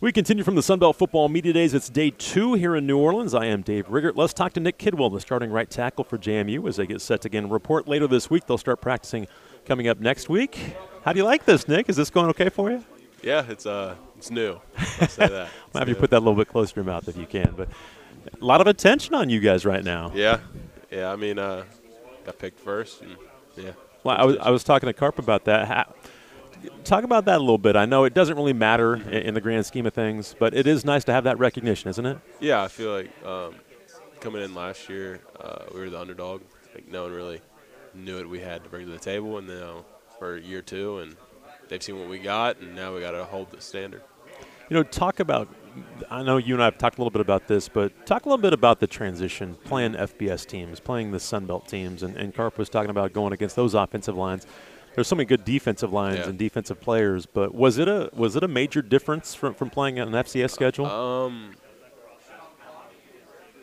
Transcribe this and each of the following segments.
We continue from the Sun Belt Football Media Days. It's day two here in New Orleans. I am Dave Riggert. Let's talk to Nick Kidwell, the starting right tackle for JMU, as they get set to again report later this week. They'll start practicing coming up next week. How do you like this, Nick? Is this going okay for you? Yeah, it's uh, it's new. I'll say that. I'll have you put that a little bit closer to your mouth if you can. But a lot of attention on you guys right now. Yeah, yeah. I mean, uh, got picked first, and yeah. Well, I was, I was talking to Carp about that. How, talk about that a little bit. I know it doesn't really matter in, in, the grand scheme of things, but it is nice to have that recognition, isn't it? Yeah, I feel like um, coming in last year, uh, we were the underdog. Like no one really knew what we had to bring to the table, and now for year two, and they've seen what we got, and now we got to hold the standard. You know, talk about. I know you and I have talked a little bit about this, but talk a little bit about the transition, playing FBS teams, playing the Sun Belt teams, and, and Carp was talking about going against those offensive lines there's so many good defensive lines yeah. and defensive players, but was it a was it a major difference from, from playing an FCS schedule? Um,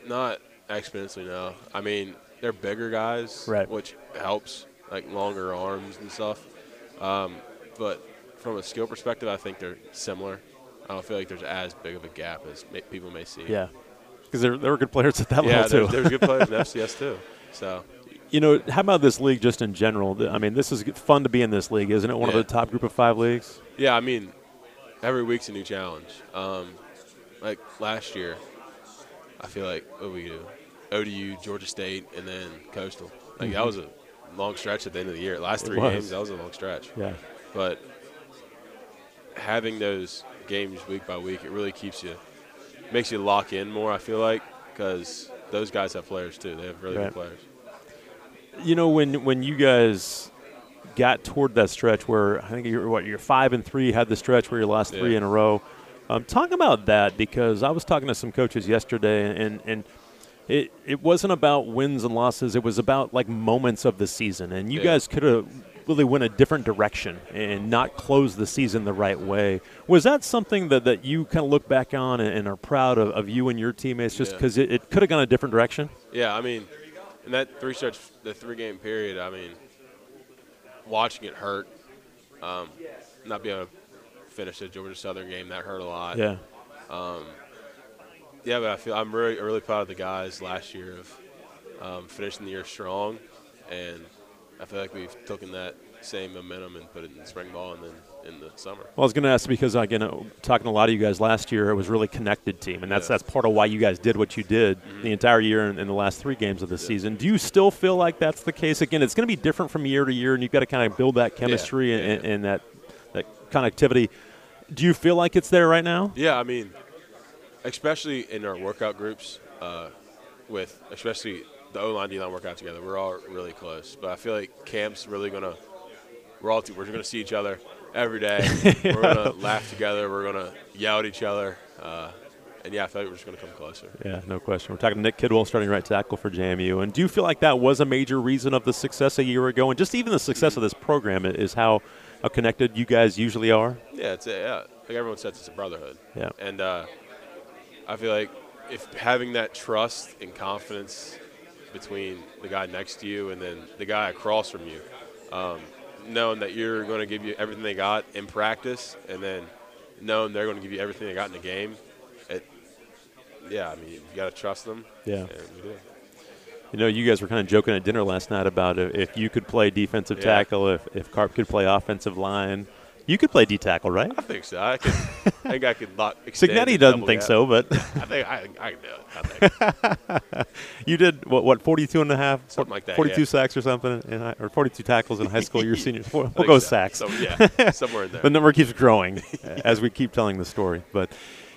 not exponentially, no. I mean, they're bigger guys, right. which helps, like longer arms and stuff. Um, but from a skill perspective, I think they're similar. I don't feel like there's as big of a gap as may, people may see. Yeah, because there, there were good players at that yeah, level too. Yeah, there's good players in FCS too. So you know, how about this league just in general? I mean, this is fun to be in this league, isn't it? One yeah. of the top group of five leagues. Yeah, I mean, every week's a new challenge. Um, like last year, I feel like what we do, ODU, Georgia State, and then Coastal. Like mm-hmm. that was a long stretch at the end of the year. Last three games, that was a long stretch. Yeah. But having those games week by week, it really keeps you, makes you lock in more. I feel like because those guys have players too. They have really right. good players you know when when you guys got toward that stretch where I think you're what you're five and three had the stretch where you lost yeah. three in a row. Um, talk about that because I was talking to some coaches yesterday and and it it wasn't about wins and losses. It was about like moments of the season, and you yeah. guys could have really went a different direction and not close the season the right way. Was that something that, that you kind of look back on and, and are proud of, of you and your teammates just because yeah. it, it could have gone a different direction? Yeah, I mean, in that three stretch, the three game period, I mean, watching it hurt. Um, not being able to finish the Georgia Southern game that hurt a lot. Yeah. Um, yeah, but I feel I'm really really proud of the guys last year of um, finishing the year strong, and I feel like we've taken that same momentum and put it in spring ball and then in the summer. Well, I was going to ask because again, uh, talking to a lot of you guys last year, it was really connected team, and that's yeah. that's part of why you guys did what you did mm-hmm. the entire year in, in, the last three games of the yeah. season. Do you still feel like that's the case? Again, it's going to be different from year to year, and you've got to kind of build that chemistry yeah. And, and, that that connectivity. Do you feel like it's there right now? Yeah, I mean, especially in our workout groups, uh, with especially the O line D line workout together, we're all really close. But I feel like camp's really gonna we're all we're gonna see each other every day. we're gonna laugh together. We're gonna yell at each other. Uh, and yeah, I feel like we're just going to come closer. Yeah, no question. We're talking to Nick Kidwell, starting right tackle for JMU. And do you feel like that was a major reason of the success a year ago, and just even the success of this program is how how connected you guys usually are? Yeah, it's a, yeah. Like everyone says, it's a brotherhood. Yeah. And uh, I feel like if having that trust and confidence between the guy next to you and then the guy across from you, um, knowing that you're going to give you everything they got in practice, and then knowing they're going to give you everything they got in the game. It, yeah, I mean, you got to trust them. Yeah. You know, you guys were kind of joking at dinner last night about if you could play defensive yeah. tackle, if, if Carp could play offensive line, you could play D tackle, right? I think so. I, could, I think I could lock. Cignetti doesn't think so, but I think I, I can do it. I think. you did what? What? Forty-two and a half? Something like that. Forty-two yeah. sacks or something, in, or forty-two tackles in high school. Your senior. We'll go so. sacks. So, yeah, somewhere in there. the number keeps growing as we keep telling the story. But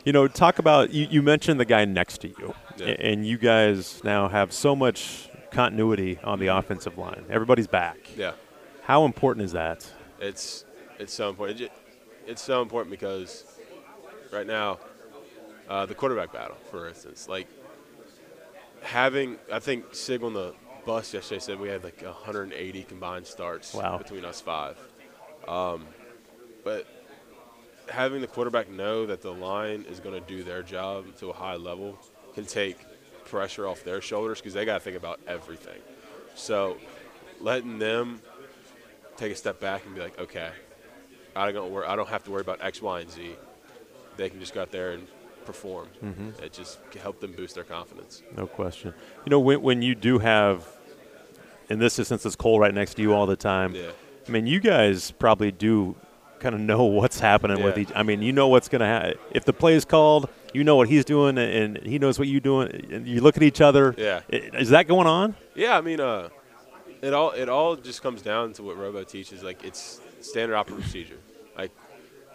you know, talk about you, you mentioned the guy next to you, yeah. and you guys now have so much continuity on the offensive line. Everybody's back. Yeah. How important is that? It's it's so important it's so important because right now, uh, the quarterback battle, for instance, like having, I think Sig on the bus yesterday said we had like 180 combined starts wow. between us five. Um, but having the quarterback know that the line is going to do their job to a high level can take pressure off their shoulders because they got to think about everything. So letting them take a step back and be like, okay, I don't worry, I don't have to worry about X, Y, and Z. they can just go out there and perform. It just can help them boost their confidence. No question. You know, when, when you do have, in this instance, it's Cole right next to you all the time. Yeah. I mean, you guys probably do kind of know what's happening with Yeah. each. I mean, you know what's going to happen. If the play is called, you know what he's doing, and he knows what you're doing. And you look at each other. Yeah. Is that going on? Yeah, I mean, uh, it all it all just comes down to what Robo teaches. Like it's standard operating procedure. Like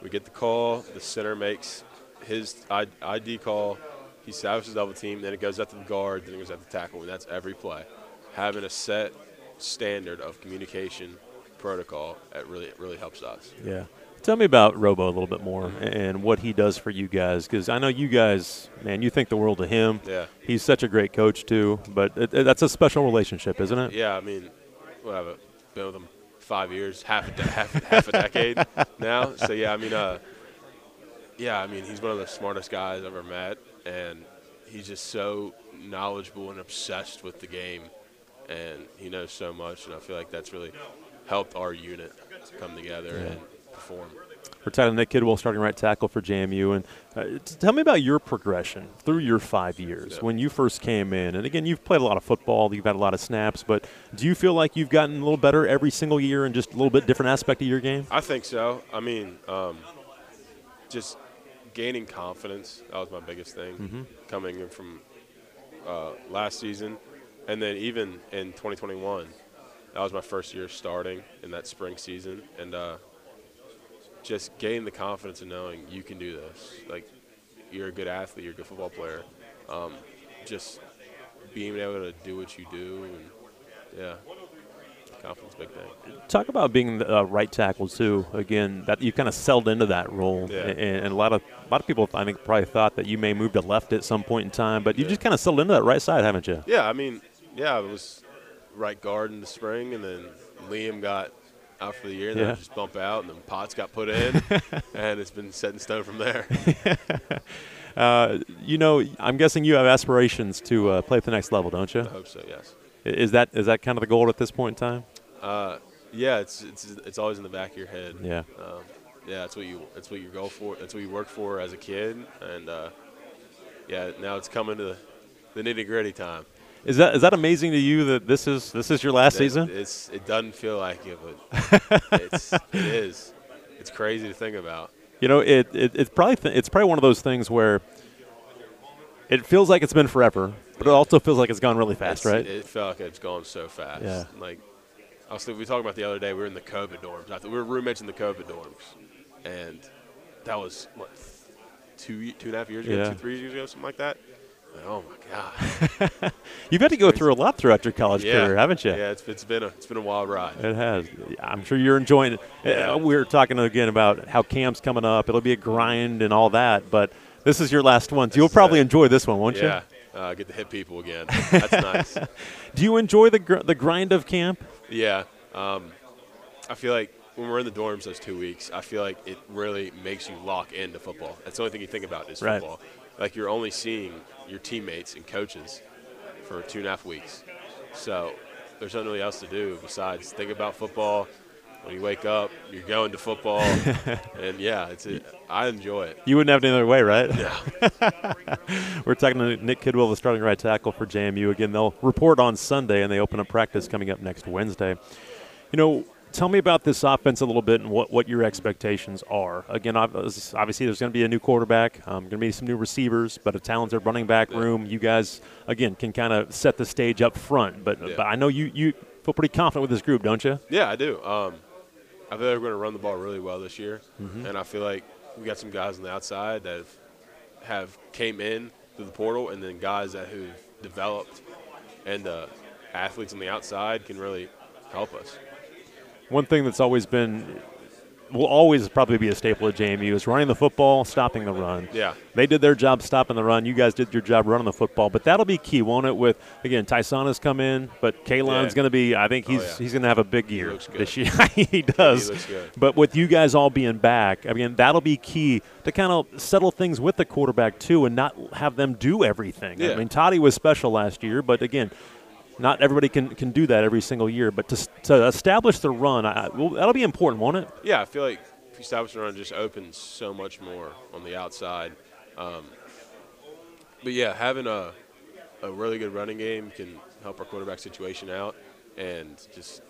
we get the call, the center makes his ID call, he establishes double team, then it goes out to the guard, then it goes out to the tackle, and that's every play. Having a set standard of communication protocol, it really it really helps us. Yeah. Tell me about Robo a little bit more and what he does for you guys, because I know you guys, man, you think the world of him. Yeah. He's such a great coach too, but it, it- that's a special relationship, isn't it? Yeah, I mean, what have I been with him five years, half a de- half, half a decade now. So yeah, I mean, uh, yeah, I mean, he's one of the smartest guys I've ever met, and he's just so knowledgeable and obsessed with the game, and he knows so much, and I feel like that's really helped our unit come together and perform. Talking to Nick Kidwell, starting right tackle for JMU. And uh, tell me about your progression through your five years when you first came in. And again, you've played a lot of football, you've had a lot of snaps, but do you feel like you've gotten a little better every single year and just a little bit different aspect of your game? I think so. I mean, um, just gaining confidence. That was my biggest thing coming in from uh, last season. And then even in 2021, that was my first year starting in that spring season. And uh, just gaining the confidence of knowing you can do this. Like, you're a good athlete, you're a good football player. Um, just being able to do what you do. And yeah, confidence, big thing. Talk about being the uh, right tackle too. Again, that you kind of settled into that role, Yeah. and, and a lot of a lot of people I think probably thought that you may move to left at some point in time, but you Yeah. just kind of settled into that right side, haven't you? Yeah, I mean, yeah, it was right guard in the spring, and then Liam got out for the year, and then Yeah. I just bump out, and then Potts got put in, and it's been set in stone from there. Uh, you know, I'm guessing you have aspirations to uh, play at the next level, don't you? I hope so. Yes. Is that is that kind of the goal at this point in time? Uh, yeah, it's it's it's always in the back of your head. Yeah. Um, yeah, that's what you that's what you go for. That's what you work for as a kid, and uh, yeah, now it's coming to the, the nitty gritty time. Is that is that amazing to you that this is this is your last It- season? It's it doesn't feel like it, but it's it is. It's crazy to think about. You know, it, it it's probably th- it's probably one of those things where it feels like it's been forever, but it also feels like it's gone really fast, It's- right? It felt like it's gone so fast. Yeah. Like, I was we talked about the other day. We were in the COVID dorms. We were roommates in the COVID dorms, and that was what two two and a half years ago, Yeah. two three years ago, something like that. Oh my god. You've had to go through a lot throughout your college yeah. career, haven't you? Yeah. It's, it's been a it's been a wild ride. It has. I'm sure you're enjoying it. Yeah. Uh, we were talking again about how camp's coming up. It'll be a grind and all that, but this is your last one. So you'll probably it. enjoy this one, won't you? Yeah. Uh, get to hit people again. That's nice. Do you enjoy the gr- the grind of camp? Yeah. Um, I feel like when we're in the dorms those two weeks, I feel like it really makes you lock into football. That's the only thing you think about is Right. football. Like you're only seeing your teammates and coaches for two and a half weeks. So there's nothing really else to do besides think about football. When you wake up, you're going to football, and yeah, it's it. I enjoy it. You wouldn't have it any other way, right? Yeah, We're talking to Nick Kidwell, the starting right tackle for JMU. Again, they'll report on Sunday, and they open up practice coming up next Wednesday. You know, tell me about this offense a little bit and what, what your expectations are. Again, obviously, there's going to be a new quarterback, um, going to be some new receivers, but a talented running back room. You guys, again, can kind of set the stage up front. But, Yeah. but I know you, you feel pretty confident with this group, don't you? yeah, I do. Um, I feel like we're going to run the ball really well this year, and I feel like we got some guys on the outside that have, have came in through the portal, and then guys that who've developed, and uh, athletes on the outside can really help us. One thing that's always been, will always probably be a staple at JMU is running the football, stopping the run. Yeah, They did their job stopping the run. You guys did your job running the football, but that'll be key, won't it? With again, Tyson has come in, but Kaelon's Yeah. going to be. I think Oh, he's yeah. he's going to have a big year this year. he does. he. But with you guys all being back, I mean, that'll be key to kind of settle things with the quarterback too, and not have them do everything. I mean, Toddy was special last year, but again. Not everybody can, can do that every single year, but to, to establish the run, I, well, that'll be important, won't it? Yeah, I feel like establishment run just opens so much more on the outside. Um, but yeah, having a a really good running game can help our quarterback situation out, and just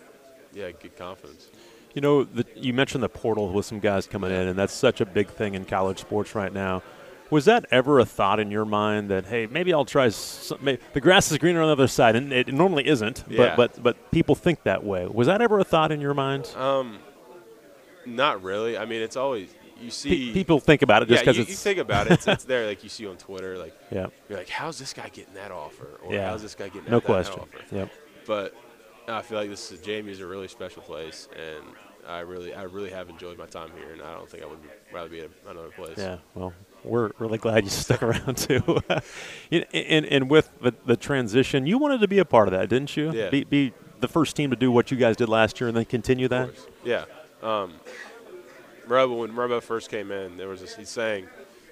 yeah, get confidence. You know, the, you mentioned the portal with some guys coming in, and that's such a big thing in college sports right now. Was that ever a thought in your mind that hey, maybe I'll try? Some, maybe, the grass is greener on the other side, and it normally isn't. Yeah. But but but people think that way. Was that ever a thought in your mind? Um, not really. I mean, it's always you see Pe- people think about it just yeah, because you, you think about it. It's, it's there, like you see on Twitter. Like yeah, you're like, how's this guy getting that offer? Or Yeah. how's this guy getting no that, that question. offer? Yep. But I feel like this is JMU is a really special place, and I really, I really have enjoyed my time here, and I don't think I would rather be at another place. Yeah, well, we're really glad you stuck around too. Know, and and with the, the transition, you wanted to be a part of that, didn't you? Yeah. Be, be the first team to do what you guys did last year, and then continue that. Yeah. Um, Robo, when Robo first came in, there was this, he's saying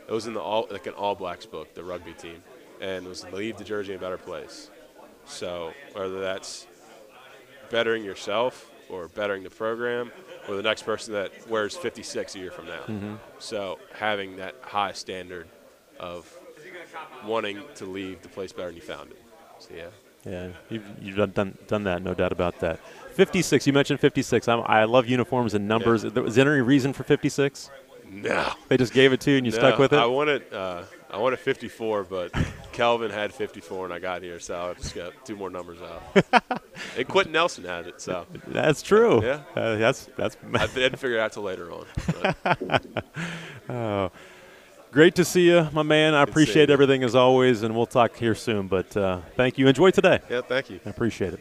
it was in the all like an All Blacks book, the rugby team, and it was leave the jersey in a better place. So whether that's bettering yourself or bettering the program or the next person that wears 56 a year from now. So having that high standard of wanting to leave the place better than you found it. So yeah. Yeah, you've, you've done, done that, no doubt about that. 56. You mentioned 56. I'm, I love uniforms and numbers. Yeah. Was there any reason for 56? No. They just gave it to you and you stuck with it. I wanted uh, I wanted 54, but Kelvin had 54 and I got here, so I just got two more numbers out. and Quenton Nelson had it, so that's true. Yeah. Uh, that's that's I didn't figure it out till later on. But great to see you, my man. I Good appreciate you. everything as always, and we'll talk here soon. But uh, thank you. Enjoy today. yeah, thank you. I appreciate it.